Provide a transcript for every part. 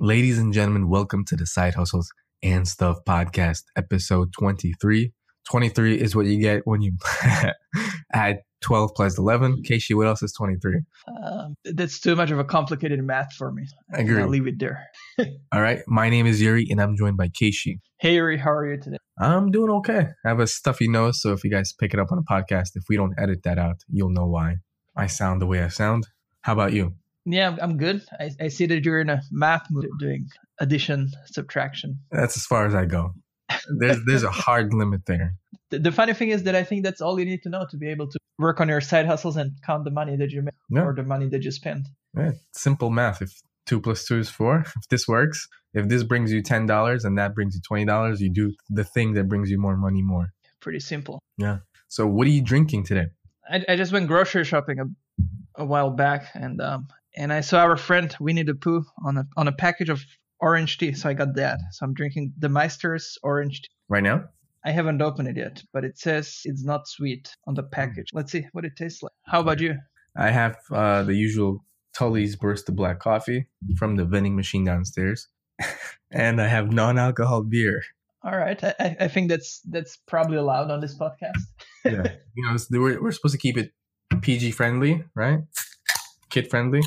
Ladies and gentlemen, welcome to the Side Hustles and Stuff podcast, episode 23. 23 is what you get when you add 12 plus 11. Keishi, what else is 23? Um, that's too much of a complicated math for me. I agree. I'll leave it there. All right. My name is Yuri and I'm joined by Keishi. Hey, Yuri, how are you today? I'm doing okay. I have a stuffy nose, so if you guys pick it up on a podcast, if we don't edit that out, you'll know why I sound the way I sound. How about you? Yeah, I'm- good. I, I see that you're in a math mood doing addition, subtraction. That's as far as I go. There's there's a hard limit there. The, the funny thing is that I think that's all you need to know to be able to work on your side hustles and count the money that you make Yeah. or the money that you spend. Yeah, simple math. If two plus two is four, if this works, if this brings you ten dollars and that brings you twenty dollars, you do the thing that brings you more money more. Pretty simple. Yeah. So what are you drinking today? I, I just went grocery shopping a, a while back and um and I saw our friend Winnie the Pooh on a on a package of orange tea, so I got that. So I'm drinking the Meister's orange tea. Right now? I haven't opened it yet, but it says it's not sweet on the package. Let's see what it tastes like. How about you? I have uh, the usual Tully's Barista's Black Coffee from the vending machine downstairs, and I have non-alcohol beer. All right, I, I- I think that's that's probably allowed on this podcast. Yeah, you know, we're, we're supposed to keep it PG friendly, right? Kid friendly.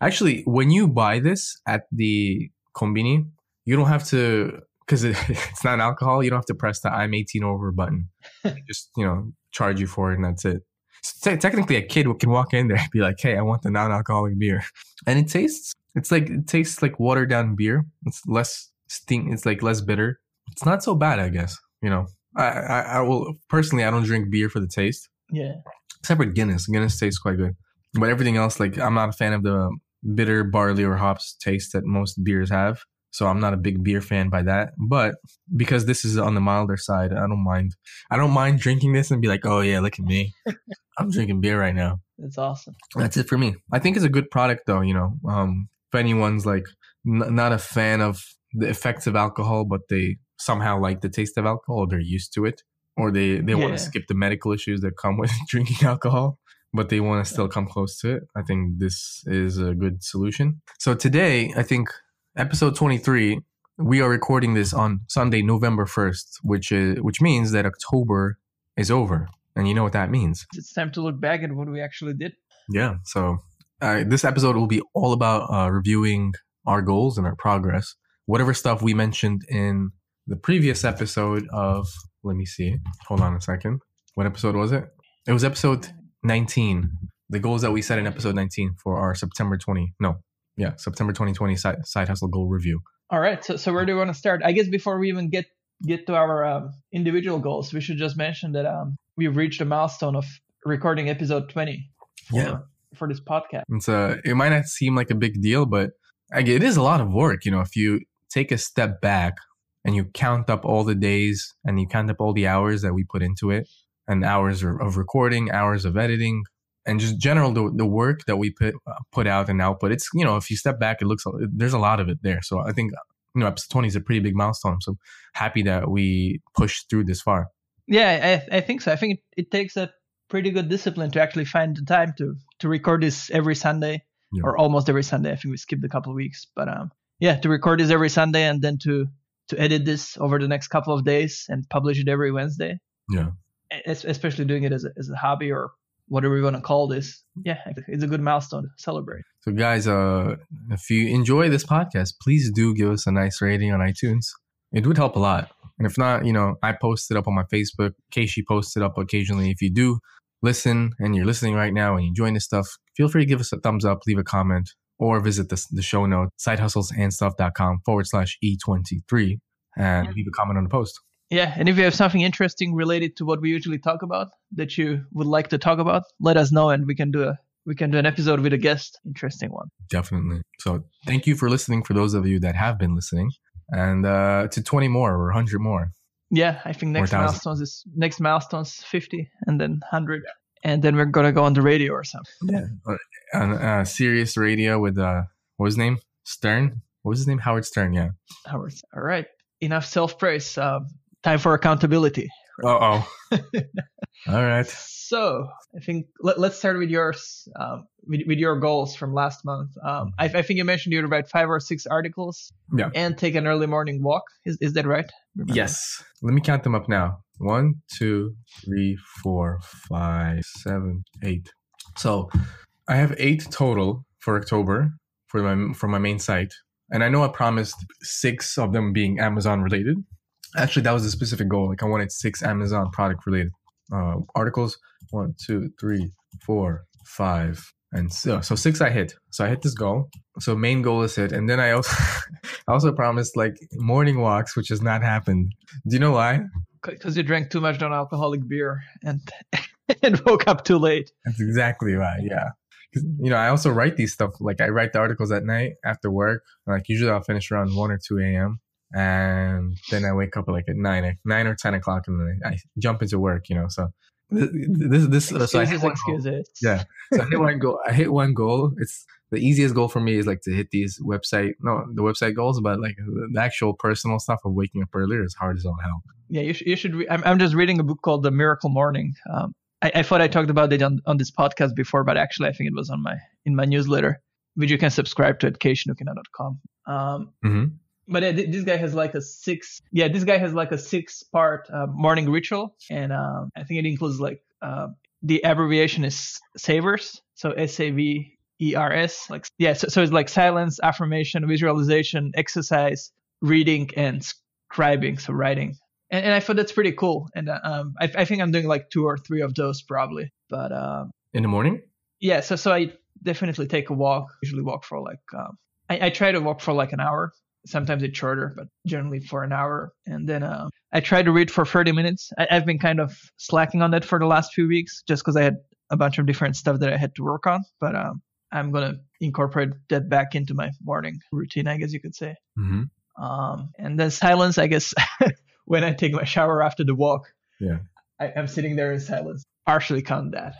Actually, when you buy this at the combini, you don't have to because it, it's not alcohol. You don't have to press the "I'm 18 over" button. Just you know charge you for it, and that's it. So te- technically, a kid can walk in there and be like, "Hey, I want the non-alcoholic beer," and it tastes. It's like it tastes like watered down beer. It's less stink. It's like less bitter. It's not so bad, I guess. You know, I, I, I will personally. I don't drink beer for the taste, Yeah, except for Guinness. Guinness tastes quite good, but everything else, like I'm not a fan of the um, bitter barley or hops taste that most beers have. So I'm not a big beer fan by that. But because this is on the milder side, I don't mind. I don't mind drinking this and be like, oh yeah, look at me. I'm drinking beer right now. that's awesome. That's it for me. I think it's a good product though, you know. Um, if anyone's like n- not a fan of the effects of alcohol, but they somehow like the taste of alcohol, or they're used to it, or they, they want to skip the medical issues that come with drinking alcohol, but they want to still come close to it, I think this is a good solution. So today, I think episode 23, we are recording this on Sunday, November 1st, which is, which means that October is over. And you know what that means. It's time to look back at what we actually did. Yeah. So uh, this episode will be all about uh, reviewing our goals and our progress. Whatever stuff we mentioned in the previous episode of, let me see. Hold on a second. What episode was it? It was episode 19. The goals that we set in episode 19 for our September 20. No. Yeah. September 2020 side, side hustle goal review. All right, so so where do we want to start? I guess before we even get get to our um, individual goals, we should just mention that um, we've reached a milestone of recording episode 20 for, Yeah. for this podcast. It's a, it might not seem like a big deal, but I it is a lot of work. You know, if you take a step back and you count up all the days and you count up all the hours that we put into it and hours of recording, hours of editing, and just general the, the work that we put uh, put out and output. It's you know, if you step back, it looks there's a lot of it there. So I think you know, episode 20 is a pretty big milestone. So happy that we pushed through this far. Yeah, I, I think so. I think it, it takes a pretty good discipline to actually find the time to to record this every Sunday Yeah. or almost every Sunday. I think we skipped a couple of weeks, but um, yeah, to record this every Sunday and then to to edit this over the next couple of days and publish it every Wednesday. Yeah. Es- especially doing it as a, as a hobby or whatever we want to call this. Yeah, it's a good milestone to celebrate. So, guys, uh, if you enjoy this podcast, please do give us a nice rating on iTunes. It would help a lot. And if not, you know, I post it up on my Facebook. Keishi posts it up occasionally. If you do listen and you're listening right now and you enjoying this stuff, feel free to give us a thumbs up, leave a comment, or visit the, the show note, sidehustlesandstuff.com forward slash E23, and leave a comment on the post. Yeah, and if you have something interesting related to what we usually talk about that you would like to talk about, let us know and we can do a we can do an episode with a guest. Interesting one. Definitely. So, thank you for listening for those of you that have been listening. And uh, to 20 more or 100 more. Yeah, I think next 4,000. milestone is next milestone's 50 and then 100 and then we're going to go on the radio or something. Yeah. On uh, Sirius Radio with, uh, what was his name? Stern? What was his name? Howard Stern, yeah. Howard. All right. Enough self-praise. Um, time for accountability. Uh oh. All right. So I think let, us start with yours, um, with, with your goals from last month. Um, I, I, think you mentioned you'd write five or six articles. Yeah. And take an early morning walk. Is is that right? Remember? Yes. Let me count them up now. One, two, three, four, five, seven, eight. So I have eight total for October for my for my main site, and I know I promised six of them being Amazon related. Actually, that was a specific goal. Like I wanted six Amazon product related uh, articles. One, two, three, four, five, and so, so six I hit. So I hit this goal. So main goal is hit, and then I also I also promised like morning walks, which has not happened. Do you know why? Because you drank too much non-alcoholic beer and and woke up too late. That's exactly right. Yeah. You know, I also write these stuff. Like I write the articles at night after work. Like usually I'll finish around one or two a.m and then I wake up like at nine, nine or ten o'clock, and I jump into work. You know, so this this excuses, so I hit excuses. Yeah, so I hit one goal. I hit one goal. It's the easiest goal for me is like to hit these website no the website goals, but like the actual personal stuff of waking up earlier is hard as all hell. Yeah, you, sh- you should. Re- I'm, I'm just reading a book called The Miracle Morning. Um, I, I thought I talked about it on, on this podcast before, but actually I think it was on my in my newsletter, which you can subscribe to at keishinukina.com. Um, mm-hmm but yeah, this guy has like a six yeah this guy has like a six part uh, morning ritual. And um, i think it includes like uh, the abbreviation is savers. So s-a-v-e-r-s like yeah so, so it's like silence affirmation visualization exercise reading and scribing so writing. And, and i thought that's pretty cool. And uh, um, I, I, think i'm doing like two or three of those probably. But um, in the morning? Yeah so so i definitely take a walk usually walk for like um, I, I try to walk for like an hour sometimes it's shorter, but generally for an hour. And then uh, I try to read for 30 minutes. I, have been kind of slacking on that for the last few weeks just because I had a bunch of different stuff that I had to work on. But um, I'm going to incorporate that back into my morning routine, I guess you could say. Mm-hmm. Um, and then silence, I guess, when I take my shower after the walk. Yeah. I, am sitting there in silence. Partially count that.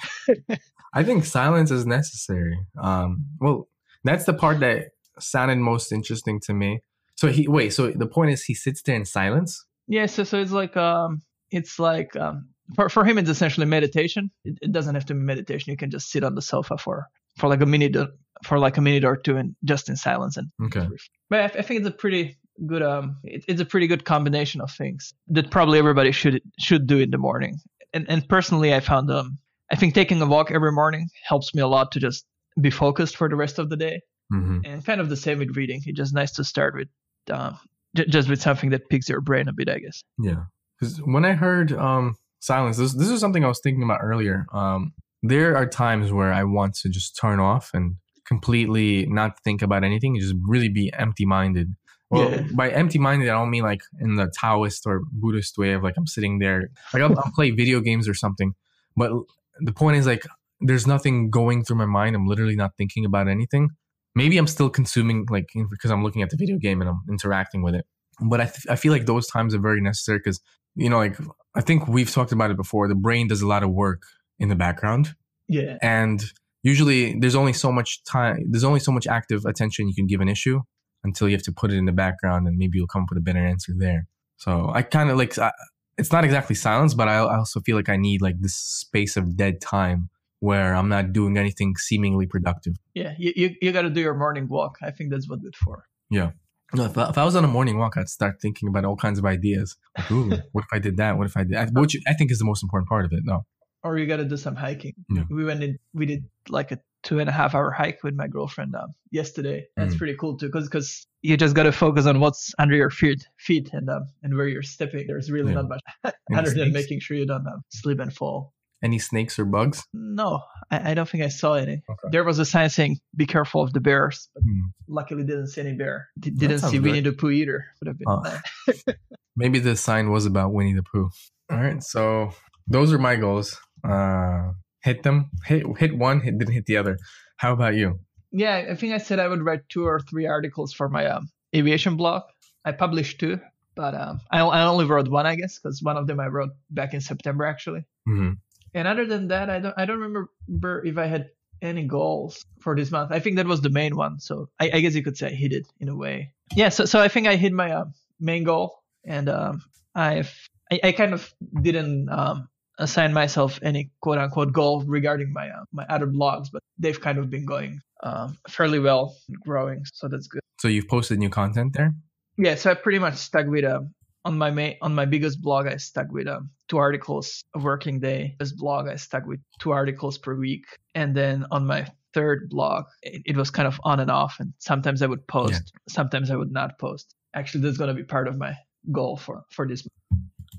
I think silence is necessary. Um, well, that's the part that sounded most interesting to me so he wait. So the point is, he sits there in silence. Yeah. So so it's like um, it's like um, for for him, it's essentially meditation. It, it doesn't have to be meditation. You can just sit on the sofa for for like a minute for like a minute or two and just in silence and. Okay. But I, I think it's a pretty good um, it, it's a pretty good combination of things that probably everybody should should do in the morning. And and personally, I found um, I think taking a walk every morning helps me a lot to just be focused for the rest of the day. Mm-hmm. And kind of the same with reading. It's just nice to start with uh, j- just with something that picks your brain a bit, I guess. Yeah, because when I heard um, silence, this this is something I was thinking about earlier. Um, there are times where I want to just turn off and completely not think about anything, just really be empty minded. Well, yeah. by empty minded, I don't mean like in the Taoist or Buddhist way of like I'm sitting there, like I'll, I'll play video games or something. But the point is like there's nothing going through my mind. I'm literally not thinking about anything maybe I'm still consuming like because I'm looking at the video game and I'm interacting with it. But I, th- I feel like those times are very necessary because you know like I think we've talked about it before. The brain does a lot of work in the background. Yeah. And usually there's only so much time. There's only so much active attention you can give an issue until you have to put it in the background and maybe you'll come up with a better answer there. So I kind of like I, it's not exactly silence, but I, I also feel like I need like this space of dead time where I'm not doing anything seemingly productive. Yeah, you, you, you got to do your morning walk. I think that's what it's for. Yeah. No, if, I, if I was on a morning walk, I'd start thinking about all kinds of ideas. Like, ooh, what if I did that? What if I did? Which I think is the most important part of it. No. Or you got to do some hiking. Yeah. We went in. We did like a two and a half hour hike with my girlfriend um, yesterday. That's mm. pretty cool too, because because you just got to focus on what's under your feet, feet, and um, and where you're stepping. There's really yeah. not much other than making sure you don't um, slip and fall. Any snakes or bugs? No, I, I don't think I saw any. Okay. There was a sign saying "Be careful of the bears," but hmm. luckily didn't see any bear. D- didn't see Winnie the Pooh either. Would have been. Uh, maybe the sign was about Winnie the Pooh. All right, so those are my goals. Uh, hit them. Hit hit one. Hit didn't hit the other. How about you? Yeah, I think I said I would write two or three articles for my um, aviation blog. I published two, but um, I, I only wrote one, I guess, because one of them I wrote back in September actually. Mm-hmm. And other than that, I don't I don't remember if I had any goals for this month. I think that was the main one. So I, I guess you could say I hit it in a way. Yeah. So so I think I hit my uh, main goal, and um, I've I, I kind of didn't um, assign myself any quote unquote goal regarding my uh, my other blogs, but they've kind of been going um, fairly well, growing, so that's good. So you've posted new content there. Yeah, so I pretty much stuck with uh, on my main on my biggest blog. I stuck with uh, two articles a working day. This blog I stuck with two articles per week, and then on my third blog, it, it was kind of on and off, and sometimes I would post, yeah. sometimes I would not post. Actually, that's going to be part of my goal for for this.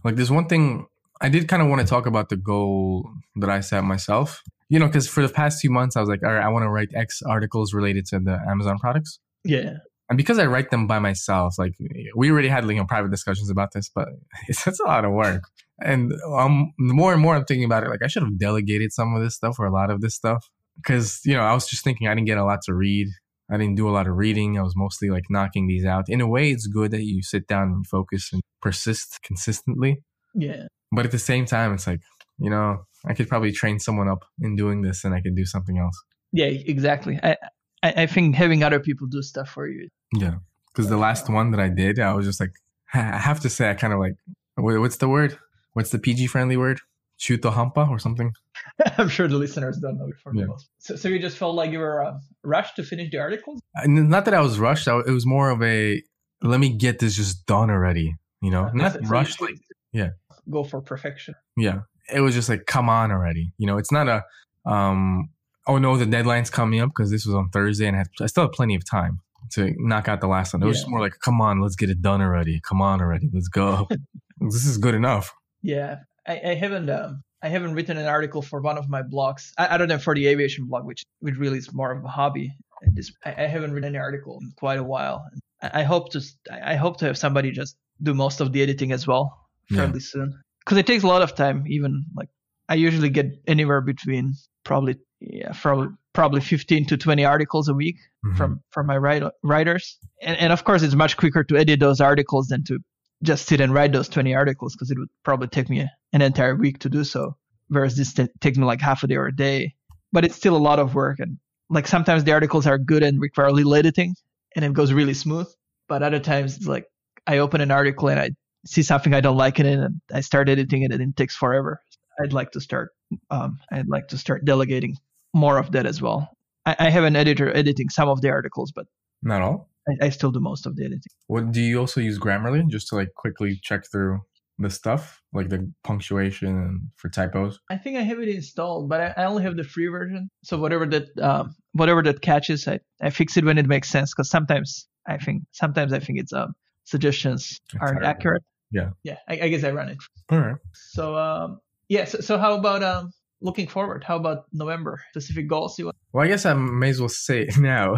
Like, there's one thing I did kind of want to talk about the goal that I set myself. You know, because for the past few months, I was like, all right, I want to write X articles related to the Amazon products. Yeah. And because I write them by myself, like we already had like you know, private discussions about this, but it's, it's a lot of work. And um, more and more I'm thinking about it, like I should have delegated some of this stuff or a lot of this stuff. Because, you know, I was just thinking I didn't get a lot to read. I didn't do a lot of reading. I was mostly like knocking these out. In a way, it's good that you sit down and focus and persist consistently. Yeah. But at the same time, it's like, you know, I could probably train someone up in doing this and I could do something else. Yeah, exactly. I, I, think having other people do stuff for you. Yeah. Because the last one that I did, I was just like, I have to say, I kind of like, what's the word? What's the PG friendly word? Chuto hampa or something? I'm sure the listeners don't know it for yeah. most. So, so you just felt like you were uh, rushed to finish the articles? Not that I was rushed. I, it was more of a, let me get this just done already. You know, not so rushed. Like, yeah go for perfection. Yeah. It was just like, come on already. You know, it's not a, um, oh no, the deadline's coming up because this was on Thursday and I, had, I, still have plenty of time to knock out the last one. It was just more like, come on, let's get it done already. Come on already. Let's go. this is good enough. Yeah. I, I haven't, um, I haven't written an article for one of my blogs, other than for the aviation blog, which which really is more of a hobby. This, I, I haven't written any article in quite a while. I, I hope to I hope to have somebody just do most of the editing as well fairly yeah. soon because it takes a lot of time. Even like I usually get anywhere between probably yeah from probably 15 to 20 articles a week mm-hmm. from from my write, writers, and and of course it's much quicker to edit those articles than to just sit and write those 20 articles because it would probably take me an entire week to do so. Whereas this t- takes me like half a day or a day, but it's still a lot of work. And like sometimes the articles are good and require a little editing, and it goes really smooth. But other times it's like I open an article and I see something I don't like in it and I start editing it and it takes forever. I'd like to start um, I'd like to start delegating more of that as well. I, I have an editor editing some of the articles, but not all. I, I, still do most of the editing. What do you also use Grammarly just to like quickly check through the stuff like the punctuation and for typos? I think I have it installed, but I, I only have the free version. So whatever that um, whatever that catches, I, I fix it when it makes sense. Because sometimes I think sometimes I think it's um suggestions aren't accurate. Yeah. Yeah. I, I, guess I run it. All right. So um yeah. So, so how about um looking forward? How about November? Specific goals you want? Well, I guess I may as well say it now.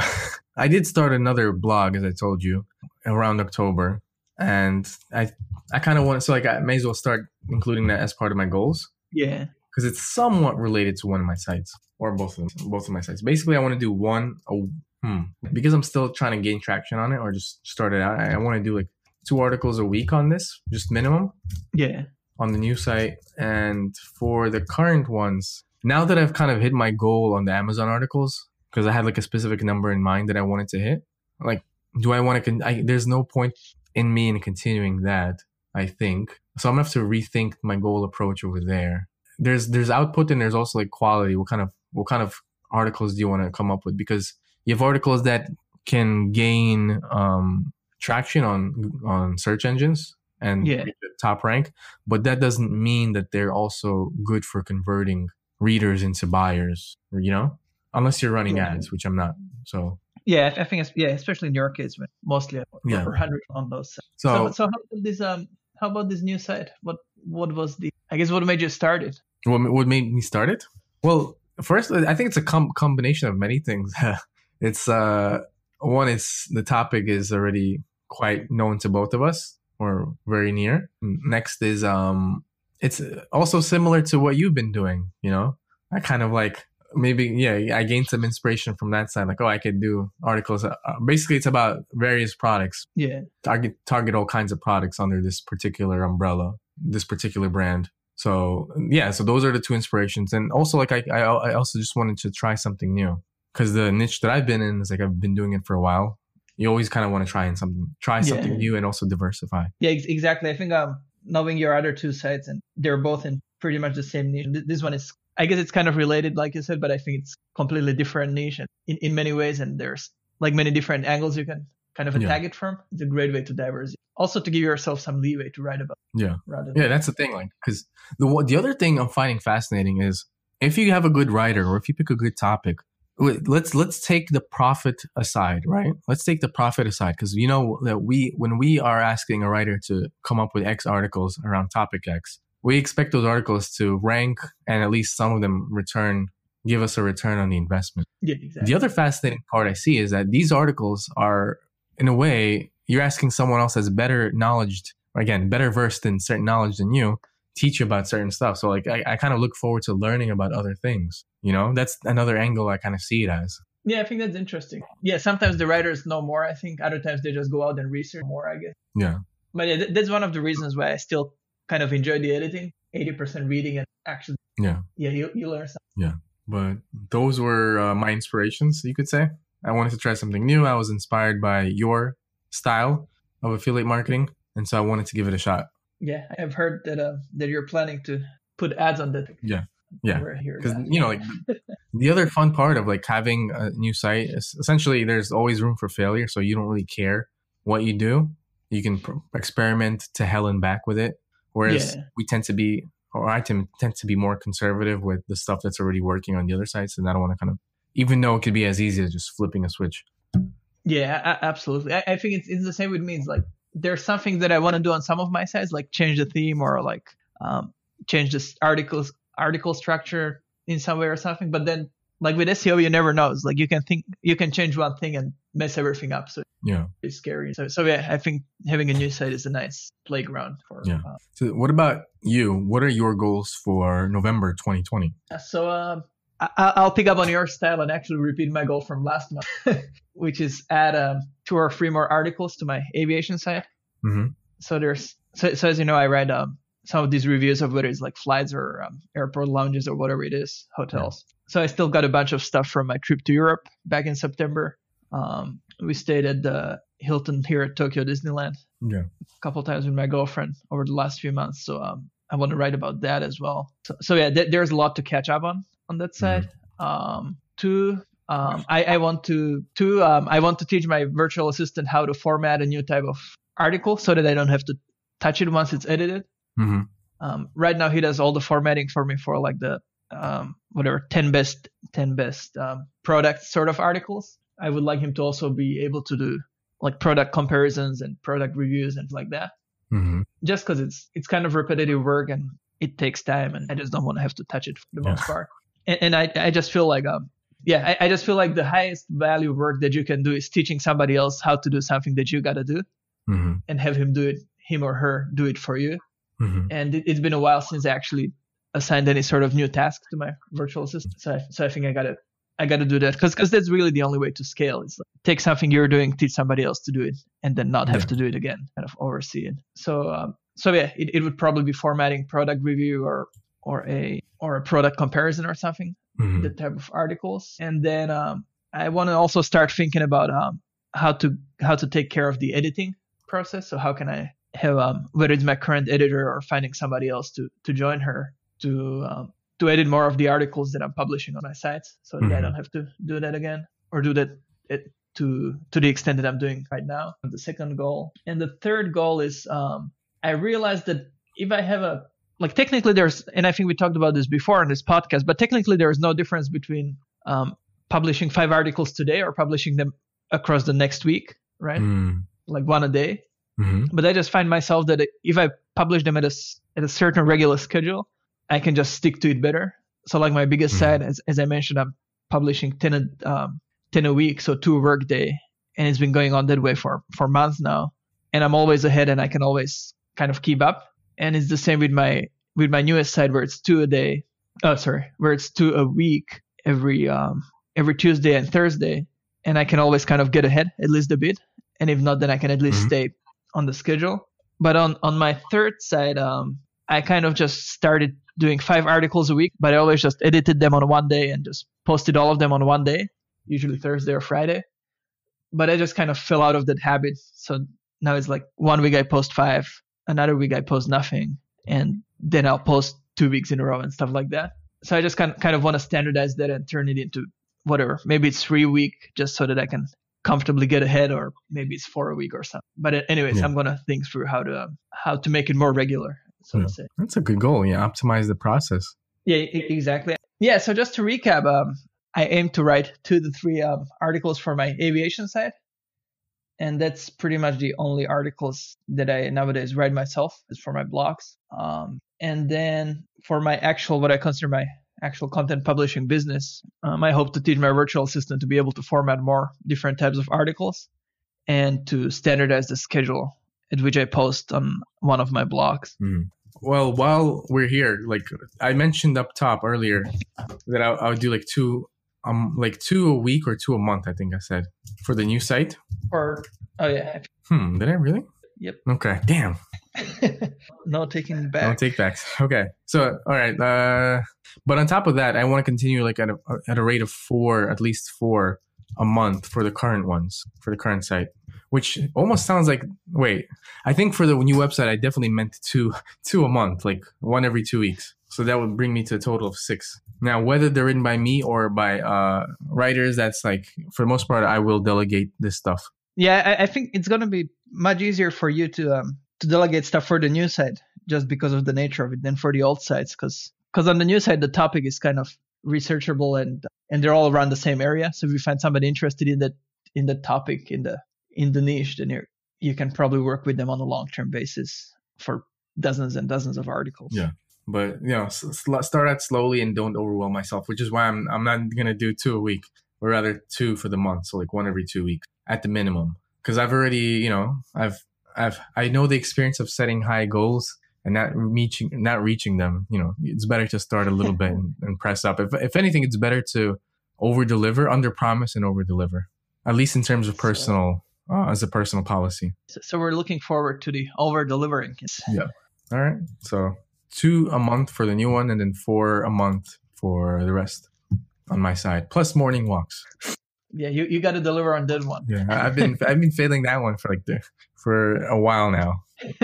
I did start another blog, as I told you, around October, and I I kind of want to, so like I may as well start including that as part of my goals. Yeah. Because it's somewhat related to one of my sites or both of them, both of my sites. Basically, I want to do one. Oh, hmm. Because I'm still trying to gain traction on it or just start it out. I, I want to do like two articles a week on this, just minimum. Yeah. On the new site. And for the current ones, now that I've kind of hit my goal on the Amazon articles, because I had like a specific number in mind that I wanted to hit, like, do I want to, con- I, there's no point in me in continuing that, I think. So I'm gonna have to rethink my goal approach over there. There's, there's output and there's also like quality. What kind of, what kind of articles do you want to come up with? Because you have articles that can gain, um, traction on on search engines and yeah. top rank, but that doesn't mean that they're also good for converting readers into buyers. You know, unless you're running yeah. ads, which I'm not. So yeah, I think it's, yeah, especially in your case, mostly yeah. over hundred on those. So, so, so how about this um how about this new site? What what was the I guess what made you start it? What what made me start it? Well, first I think it's a com- combination of many things. it's uh one is the topic is already quite known to both of us or very near. Next is um it's also similar to what you've been doing, you know. I kind of like maybe yeah, I gained some inspiration from that side like oh, I could do articles uh, basically it's about various products. Yeah. Target target all kinds of products under this particular umbrella, this particular brand. So yeah, so those are the two inspirations, and also like I I, I also just wanted to try something new because the niche that I've been in is like I've been doing it for a while, you always kind of want to try and something try something yeah. new and also diversify yeah exactly i think um knowing your other two sites, and they're both in pretty much the same niche. This one is, I guess, it's kind of related, like you said, but I think it's completely different niche and in, in many ways, and there's like many different angles you can kind of attack yeah. it from. It's a great way to diversify. Also, to give yourself some leeway to write about. Yeah. Rather yeah, that's the thing. Like, because the the other thing I'm finding fascinating is if you have a good writer or if you pick a good topic, let's let's take the profit aside, right? Let's take the profit aside because you know that we when we are asking a writer to come up with X articles around topic X, we expect those articles to rank and at least some of them return give us a return on the investment. Yeah, exactly. The other fascinating part I see is that these articles are in a way you're asking someone else that's better knowledge again better versed in certain knowledge than you teach you about certain stuff. So like I, I kind of look forward to learning about other things. You know, that's another angle I kind of see it as. Yeah, I think that's interesting. Yeah, sometimes the writers know more. I think other times they just go out and research more. I guess. Yeah. But yeah, th- that's one of the reasons why I still kind of enjoy the editing. Eighty percent reading and actually. Yeah. Yeah, you you learn something. Yeah, but those were uh, my inspirations, you could say. I wanted to try something new. I was inspired by your style of affiliate marketing, and so I wanted to give it a shot. Yeah, I've heard that uh, that you're planning to put ads on that. Yeah, yeah. Because you know, like the other fun part of like having a new site is essentially there's always room for failure, so you don't really care what you do. You can pr- experiment to hell and back with it. Whereas yeah. we tend to be, or I tend, tend to be more conservative with the stuff that's already working on the other sites, and I don't want to kind of, even though it could be as easy as just flipping a switch. Yeah, absolutely. I, I think it's it's the same with me. It's like there's something that I want to do on some of my sites, like change the theme or like um, change this articles article structure in some way or something. But then, like with SEO, you never know. It's like you can think you can change one thing and mess everything up. So yeah, it's scary. So so yeah, I think having a new site is a nice playground for. Yeah. Uh, so what about you? What are your goals for November 2020? So um, I, will pick up on your style and actually repeat my goal from last month, which is add um, two or three more articles to my aviation site. Mm-hmm. So there's so, so, as you know, I read um, some of these reviews of whether it's like flights or um, airport lounges or whatever it is, hotels. Yeah. So I still got a bunch of stuff from my trip to Europe back in September. Um, we stayed at the Hilton here at Tokyo Disneyland. Yeah. A couple times with my girlfriend over the last few months. So um, I want to write about that as well. So, so yeah, th- there's a lot to catch up on on that side. Um, two, um, I, I want to two, um, I want to teach my virtual assistant how to format a new type of article so that I don't have to touch it once it's edited. Mm-hmm. Um, right now, he does all the formatting for me for like the um, whatever 10 best 10 best um, product sort of articles. I would like him to also be able to do like product comparisons and product reviews and like that. Mm-hmm. Just because it's it's kind of repetitive work and it takes time, and I just don't want to have to touch it for the yeah. most part and, and I, I just feel like um yeah I, I just feel like the highest value work that you can do is teaching somebody else how to do something that you gotta do mm-hmm. and have him do it him or her do it for you mm-hmm. and it, has been a while since i actually assigned any sort of new task to my virtual assistant so I, so I think i gotta i gotta do that because because that's really the only way to scale is like, take something you're doing teach somebody else to do it and then not have yeah. to do it again kind of oversee it so um, so yeah it, it would probably be formatting product review or or a or a product comparison or something, mm-hmm. the type of articles. And then um, I want to also start thinking about um, how to how to take care of the editing process. So how can I have um, whether it's my current editor or finding somebody else to to join her to um, to edit more of the articles that I'm publishing on my sites, so mm-hmm. that I mm-hmm. don't have to do that again or do that it, to to the extent that I'm doing right now. The second goal and the third goal is um, I realized that if I have a like technically there's and i think we talked about this before in this podcast but technically there is no difference between um, publishing five articles today or publishing them across the next week right mm. like one a day mm-hmm. but i just find myself that if i publish them at a, at a certain regular schedule i can just stick to it better so like my biggest mm. side as, as i mentioned i'm publishing 10 a, um, 10 a week so two work day and it's been going on that way for for months now and i'm always ahead and i can always kind of keep up and it's the same with my with my newest site where it's two a day. Oh, sorry, where it's two a week every um every Tuesday and Thursday, and I can always kind of get ahead at least a bit, and if not, then I can at least mm-hmm. stay on the schedule. But on on my third side, um, I kind of just started doing five articles a week, but I always just edited them on one day and just posted all of them on one day, usually Thursday or Friday. But I just kind of fell out of that habit, so now it's like one week I post five, another week I post nothing, and then I'll post two weeks in a row and stuff like that. So I just kind kind of want to standardize that and turn it into whatever. Maybe it's three week just so that I can comfortably get ahead, or maybe it's four a week or something. But anyways, Yeah. I'm gonna think through how to um, how to make it more regular, so Yeah. to say. That's a good goal. Yeah, optimize the process. Yeah, exactly. Yeah, so just to recap, um, I aim to write two to three um, articles for my aviation site, and that's pretty much the only articles that I nowadays write myself is for my blogs. Um, and then for my actual, what I consider my actual content publishing business, um, I hope to teach my virtual assistant to be able to format more different types of articles and to standardize the schedule at which I post on one of my blogs. Well, while we're here, like I mentioned up top earlier, that I, I would do like two, um, like two a week or two a month. I think I said for the new site. Or oh yeah, Hmm. Did I really? Yep. Okay. Damn. no taking back. No take backs. Okay. So, all right. Uh, but on top of that, I want to continue like at a at a rate of four, at least four a month for the current ones for the current site, which almost sounds like wait. I think for the new website, I definitely meant two two a month, like one every two weeks. So that would bring me to a total of six. Now, whether they're written by me or by uh, writers, that's like for the most part, I will delegate this stuff. Yeah, I, I think it's gonna be much easier for you to um to delegate stuff for the new site just because of the nature of it than for the old sites because because on the new site the topic is kind of researchable and and they're all around the same area. So if you find somebody interested in that in the topic in the in the niche, then you you can probably work with them on a long term basis for dozens and dozens of articles. Yeah. But you know sl- start out slowly and don't overwhelm myself which is why i'm i'm not gonna do two a week or rather two for the month so like one every two weeks at the minimum because i've already you know i've i've i know the experience of setting high goals and not reaching not reaching them you know it's better to start a little bit and, and press up if, if anything it's better to over deliver under promise and over deliver at least in terms of personal uh, as a personal policy So, so we're looking forward to the over delivering. Yeah. All right. So two a month for the new one, and then four a month for the rest on my side, plus morning walks. Yeah, you, you got to deliver on that one. Yeah, I- I've been I've been failing that one for like the for a while now.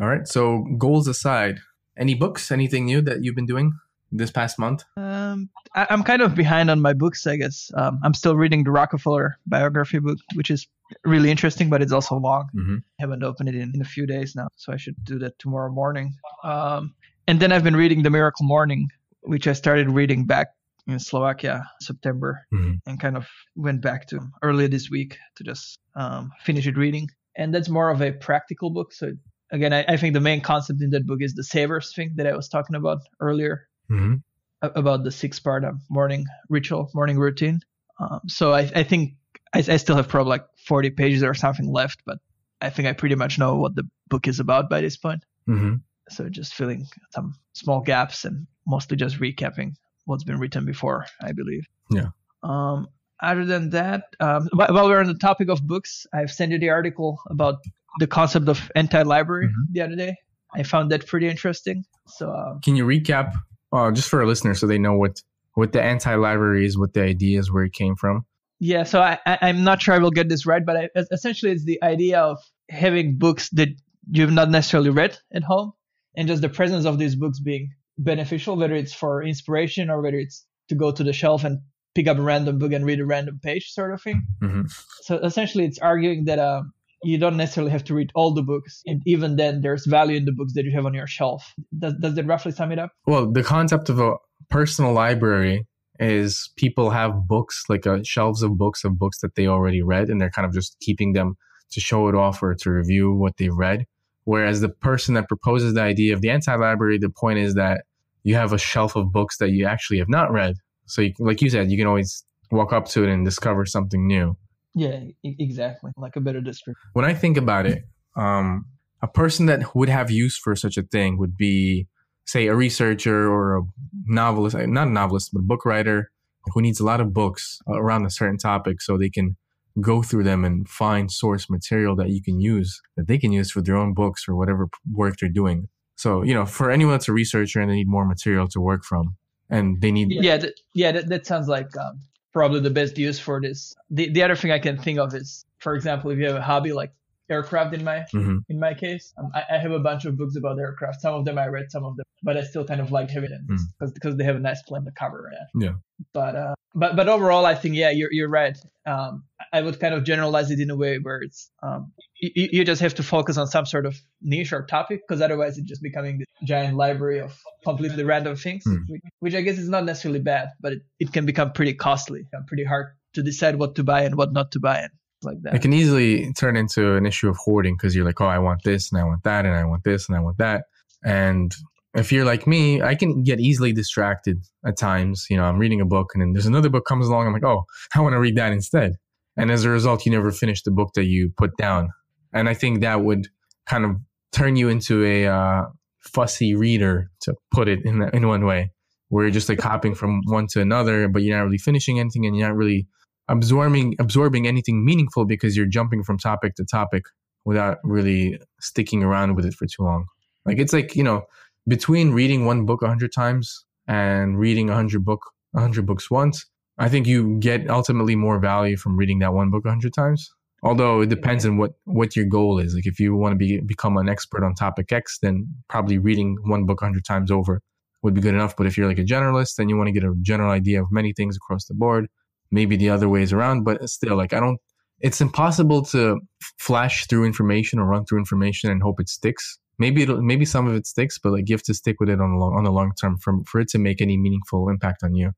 All right. So goals aside, any books, anything new that you've been doing this past month? Um, I, I'm kind of behind on my books, I guess. Um, I'm still reading the Rockefeller biography book, which is really interesting, but it's also long. Mm-hmm. haven't opened it in, in a few days now, so I should do that tomorrow morning. Um, and then I've been reading The Miracle Morning, which I started reading back in Slovakia September Mhm. and kind of went back to earlier this week to just um, finish it reading. And that's more of a practical book. So again, I, I think the main concept in that book is the savers thing that I was talking about earlier Mm-hmm. about the six part um, morning ritual, morning routine. Um, so I, I think I, I still have probably like 40 pages or something left, but I think I pretty much know what the book is about by this point. Mm-hmm. So just filling some small gaps and mostly just recapping what's been written before, I believe. Yeah. Um, other than that, um, while we're on the topic of books, I've sent you the article about the concept of anti-library Mhm. the other day. I found that pretty interesting. So um, Can you recap, uh, just for our listeners, so they know what what the anti-library is, what the idea is, where it came from? Yeah, so I, I I'm not sure I will get this right, but I, essentially it's the idea of having books that you've not necessarily read at home, and just the presence of these books being beneficial, whether it's for inspiration or whether it's to go to the shelf and pick up a random book and read a random page, sort of thing. Mhm. So essentially, it's arguing that um, you don't necessarily have to read all the books, and even then, there's value in the books that you have on your shelf. Does does that roughly sum it up? Well, the concept of a personal library is people have books, like uh, shelves of books of books that they already read, and they're kind of just keeping them to show it off or to review what they read. Whereas the person that proposes the idea of the anti-library, the point is that you have a shelf of books that you actually have not read. So, you, like you said, you can always walk up to it and discover something new. Yeah, exactly. Like a better description. when I think about it, um, a person that would have use for such a thing would be, say, a researcher or a novelist, uh, not a novelist, but a book writer who needs a lot of books around a certain topic so they can go through them and find source material that you can use, that they can use for their own books or whatever work they're doing. So, you know, for anyone that's a researcher and they need more material to work from and they need, yeah that, yeah that, that sounds like um, probably the best use for this the, the other thing i can think of is for example if you have a hobby like aircraft in my Mhm. in my case. Um, I, I have a bunch of books about aircraft. Some of them I read, some of them, but I still kind of like having it Mm. because because they have a nice plane to cover. Yeah. Yeah. But uh, but but overall, I think yeah, you're you're right. Um, I would kind of generalize it in a way where it's um, you, you just have to focus on some sort of niche or topic because otherwise it's just becoming this giant library of completely random things, Hmm. which, which I guess is not necessarily bad, but it, it can become pretty costly, and pretty hard to decide what to buy and what not to buy and like that. It can easily turn into an issue of hoarding because you're like, oh, I want this and I want that and I want this and I want that. And if you're like me, I can get easily distracted at times. You know, I'm reading a book and then there's another book comes along. I'm like, oh, I want to read that instead. And as a result, you never finish the book that you put down. And I think that would kind of turn you into a uh, fussy reader, to put it in, in one way, where you're just like hopping from one to another, but you're not really finishing anything and you're not really absorbing absorbing anything meaningful because you're jumping from topic to topic without really sticking around with it for too long. Like it's like, you know, between reading one book a hundred times and reading a hundred book a hundred books once, I think you get ultimately more value from reading that one book a hundred times. Although it depends on what what your goal is. Like if you want to be become an expert on topic X, then probably reading one book a hundred times over would be good enough. But if you're like a generalist and you want to get a general idea of many things across the board, maybe the other ways around. But still, like I don't. It's impossible to flash through information or run through information and hope it sticks. Maybe it'll, maybe some of it sticks, but like you have to stick with it on the long on the long term for for it to make any meaningful impact on you.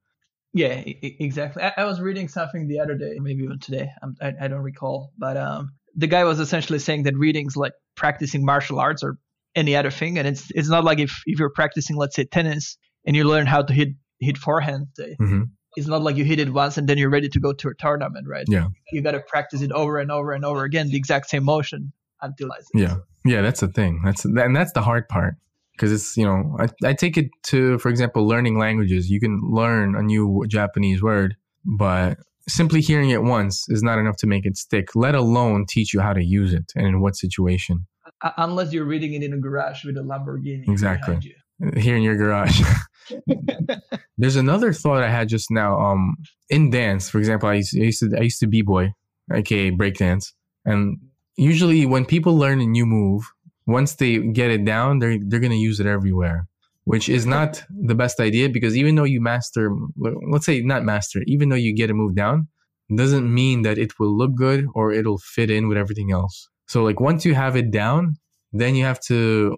Yeah, exactly. I, I was reading something the other day, maybe even today. I'm, I, I don't recall, but um, the guy was essentially saying that reading's like practicing martial arts or any other thing, and it's it's not like if if you're practicing, let's say, tennis, and you learn how to hit hit forehand. say, hmm It's not like you hit it once and then you're ready to go to a tournament, right? Yeah. You got to practice it over and over and over again, the exact same motion until it's Yeah, yeah, that's the thing. That's and that's the hard part because it's you know I, I take it to for example learning languages. You can learn a new Japanese word, but simply hearing it once is not enough to make it stick. Let alone teach you how to use it and in what situation. Uh, unless you're reading it in a garage with a Lamborghini Exactly. Here in your garage. There's another thought I had just now. Um, in dance, for example, I used, I used to I used to b boy, aka breakdance, and usually when people learn a new move, once they get it down, they're they're gonna use it everywhere, which is not the best idea because even though you master, let's say not master, even though you get a move down, doesn't mean that it will look good or it'll fit in with everything else. So like once you have it down, then you have to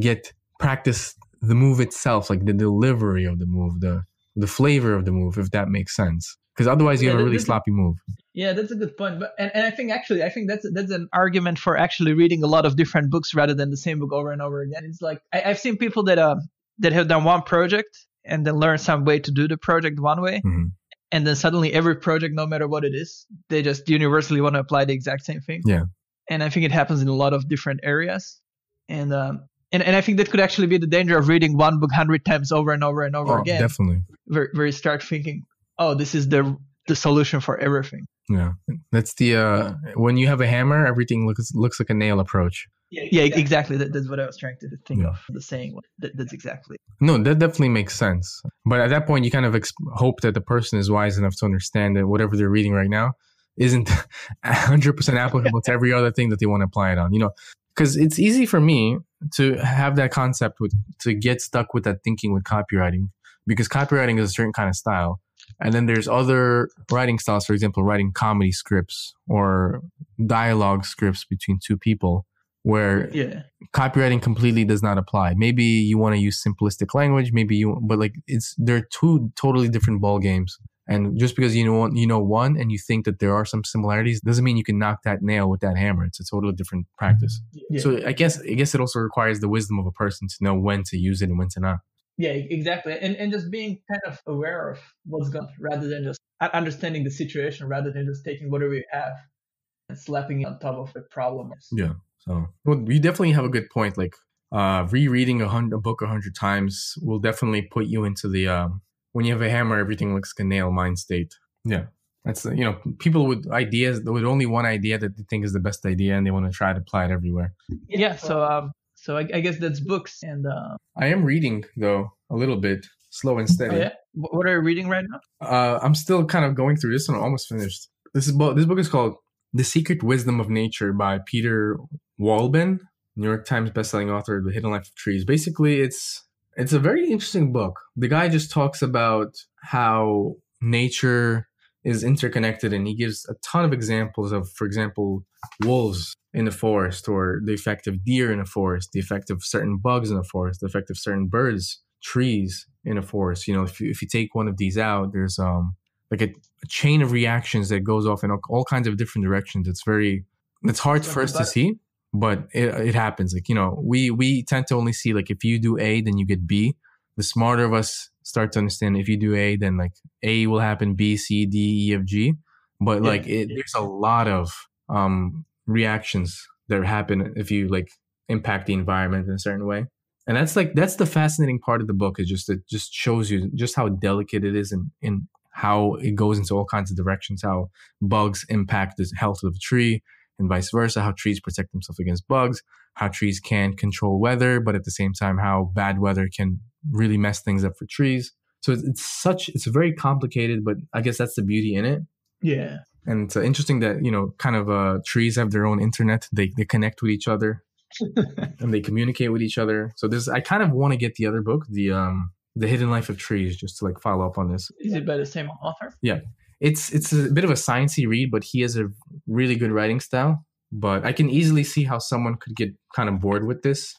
get practice the move itself, like the delivery of the move, the the flavor of the move, if that makes sense. Because otherwise, you Yeah, have a really sloppy move. Yeah, that's a good point. But and, and I think actually I think that's that's an argument for actually reading a lot of different books rather than the same book over and over again. It's like I, I've seen people that uh that have done one project and then learn some way to do the project one way, Mhm. and then suddenly every project, no matter what it is, they just universally want to apply the exact same thing. Yeah. And I think it happens in a lot of different areas, and um and, and I think that could actually be the danger of reading one book hundred times over and over and over Oh, again, definitely. where, where you start thinking, oh, this is the the solution for everything. Yeah, that's the uh, when you have a hammer, everything looks looks like a nail approach. Yeah, exactly. That, that's what I was trying to think Yeah. of. The saying. That, that's exactly. No, that definitely makes sense. But at that point, you kind of ex- hope that the person is wise enough to understand that whatever they're reading right now isn't 100% applicable to every other thing that they want to apply it on. You know, because it's easy for me to have that concept with to get stuck with that thinking with copywriting because copywriting is a certain kind of style. And then there's other writing styles, for example, writing comedy scripts or dialogue scripts between two people where Yeah. copywriting completely does not apply. Maybe you want to use simplistic language, maybe you, but like it's they're two totally different ball games. And just because you know one, you know one, and you think that there are some similarities, doesn't mean you can knock that nail with that hammer. It's a totally different practice. Yeah. So I guess I guess it also requires the wisdom of a person to know when to use it and when to not. yeah, exactly. And and just being kind of aware of what's going, rather than just understanding the situation, rather than just taking whatever you have and slapping it on top of the problem. Yeah. So well, you definitely have a good point. Like uh, rereading a, hundred, a book a hundred times will definitely put you into the um, when you have a hammer, everything looks like a nail mind state. Yeah, that's you know people with ideas with only one idea that they think is the best idea, and they want to try to apply it everywhere. Yeah. So um. So I, I guess that's books and uh. I am reading though a little bit slow and Oh steady. yeah. What are you reading right now? uh, I'm still kind of going through this one. I'm almost finished. This is bo- this book is called The Secret Wisdom of Nature by Peter Wohlleben, New York Times bestselling author of The Hidden Life of Trees. Basically, it's it's a very interesting book. The guy just talks about how nature is interconnected and he gives a ton of examples of, for example, wolves in the forest or the effect of deer in a forest, the effect of certain bugs in a forest, the effect of certain birds, trees in a forest. You know, if you, if you take one of these out, there's um like a, a chain of reactions that goes off in all, all kinds of different directions. It's very, it's hard for us to see, but it, it happens. Like, you know, we, we tend to only see like if you do A, then you get B. The smarter of us start to understand if you do A, then like A will happen, B, C, D, E, F, G. But Yeah. like it, there's a lot of um reactions that happen if you like impact the environment in a certain way. And that's like that's the fascinating part of the book is just it just shows you just how delicate it is and in how it goes into all kinds of directions, how bugs impact the health of a tree and vice versa, how trees protect themselves against bugs, how trees can control weather, but at the same time how bad weather can really mess things up for trees. So it's, it's such it's very complicated, but I guess that's the beauty in it. Yeah. And it's uh, interesting that you know, kind of uh, trees have their own internet. They they connect with each other and they communicate with each other. So this, I kind of want to get the other book, the um, the Hidden Life of Trees, just to like follow up on this. Is it by the same author? It's it's a bit of a sciencey read, but he has a really good writing style. But I can easily see how someone could get kind of bored with this,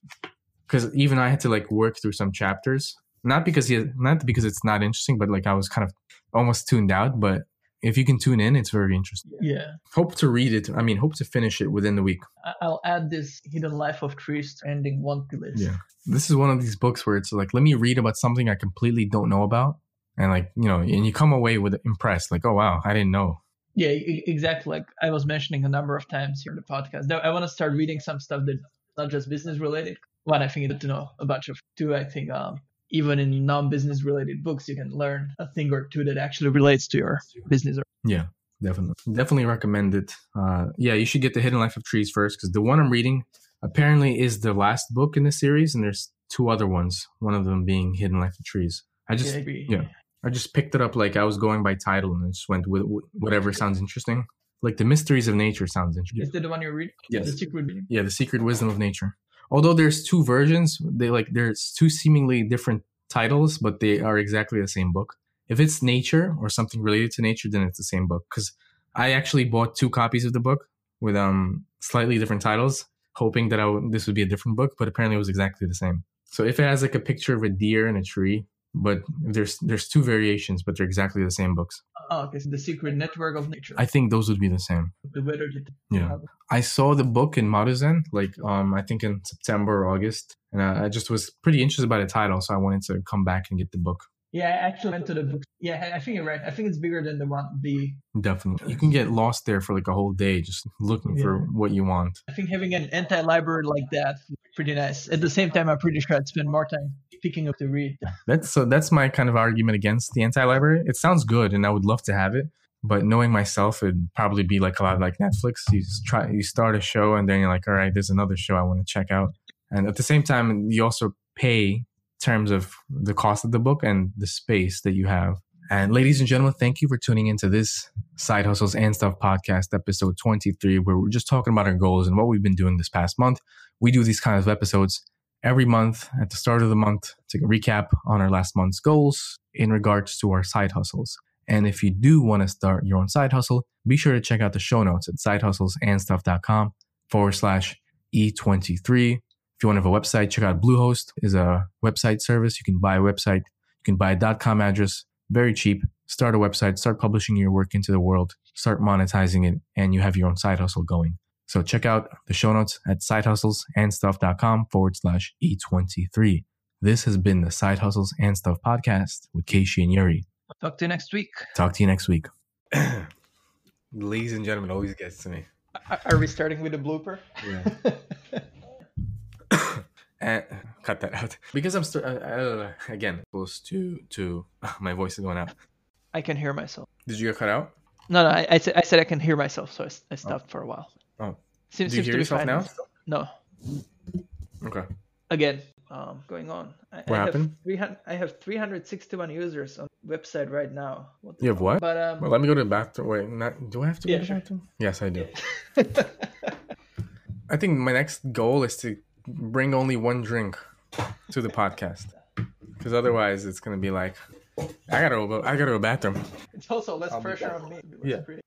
because even I had to like work through some chapters. Not because he, not because it's not interesting, but like I was kind of almost tuned out. But if you can tune in, it's very interesting. Yeah. Hope to read it. I mean, hope to finish it within the week. I- I'll add this Hidden Life of Trees ending one to list. Yeah. This is one of these books where it's like, let me read about something I completely don't know about. And like, you know, and you come away with impressed, like, oh wow, I didn't know. Yeah, exactly. Like I was mentioning a number of times here in the podcast. Now, I want to start reading some stuff that's not just business related. One, I think you need to know a bunch of. Two, I think um, even in non-business related books, you can learn a thing or two that actually relates to your business. Yeah, definitely. Definitely recommend it. Uh, yeah, you should get The Hidden Life of Trees first because the one I'm reading apparently is the last book in the series, and there's two other ones, one of them being Hidden Life of Trees. I just yeah, I agree. yeah. I just picked it up like I was going by title and I just went with whatever sounds interesting. Like the mysteries of nature sounds interesting. Is that the one you're reading? Yes. The Secret Reading? Yeah, the secret wisdom of nature. Although there's two versions, they like there's two seemingly different titles, but they are exactly the same book. If it's nature or something related to nature, then it's the same book. Because I actually bought two copies of the book with um slightly different titles, hoping that I would, this would be a different book, but apparently it was exactly the same. So if it has like a picture of a deer and a tree, but there's there's two variations, but they're exactly the same books. Oh, okay. So the Secret Network of Nature. I think those would be the same. the weather. Yeah. I saw the book in Maruzen, like um, I think in September or August, and I, I just was pretty interested by the title, so I wanted to come back and get the book. Yeah, I actually went to the book. Yeah, I- think you're right. I think it's bigger than the one. The Definitely, you can get lost there for like a whole day just looking for what you want. I think having an anti-library like that pretty nice. At the same time, I'm pretty sure I'd spend more time picking up the read. That's so. That's my kind of argument against the anti-library. It sounds good, and I would love to have it, but knowing myself, it'd probably be like a lot like Netflix. You try, you start a show, and then you're like, all right, there's another show I want to check out, and at the same time, you also pay terms of the cost of the book and the space that you have. And ladies and gentlemen, thank you for tuning into this Side Hustles and Stuff podcast, episode 23, where we're just talking about our goals and what we've been doing this past month. We do these kinds of episodes every month at the start of the month to recap on our last month's goals in regards to our side hustles. And if you do want to start your own side hustle, be sure to check out the show notes at sidehustlesandstuff.com forward slash E23. If you want to have a website, check out Bluehost is a website service. You can buy a website. You can buy a .com address, very cheap. Start a website, start publishing your work into the world, start monetizing it, and you have your own side hustle going. So check out the show notes at sidehustlesandstuff.com forward slash E23. This has been the Side Hustles and Stuff podcast with Keishi and Yuri. Talk to you next week. Talk to you next week. Ladies and gentlemen, always gets to me. Are- Are we starting with a blooper? Yeah. and cut that out because I'm st- uh, uh, again close to to my voice is going out. I can hear myself. Did you get cut out? No, no, I, I, said, I said I can hear myself, so I stopped for a while. Oh. Seems, Do you seems hear to be yourself fine. now? No. Okay. Again, um, going on. I, What I happened? Have 300, I have 361 users on website right now. What the You have fuck? what? But um, Well, let me go to the bathroom. Wait, not, do I have to Yeah, go to the bathroom? Yes, I do. I think my next goal is to bring only one drink to the podcast, because otherwise it's gonna be like, I gotta go. I gotta go bathroom. it's also less I'll pressure on me. Yeah. Pretty-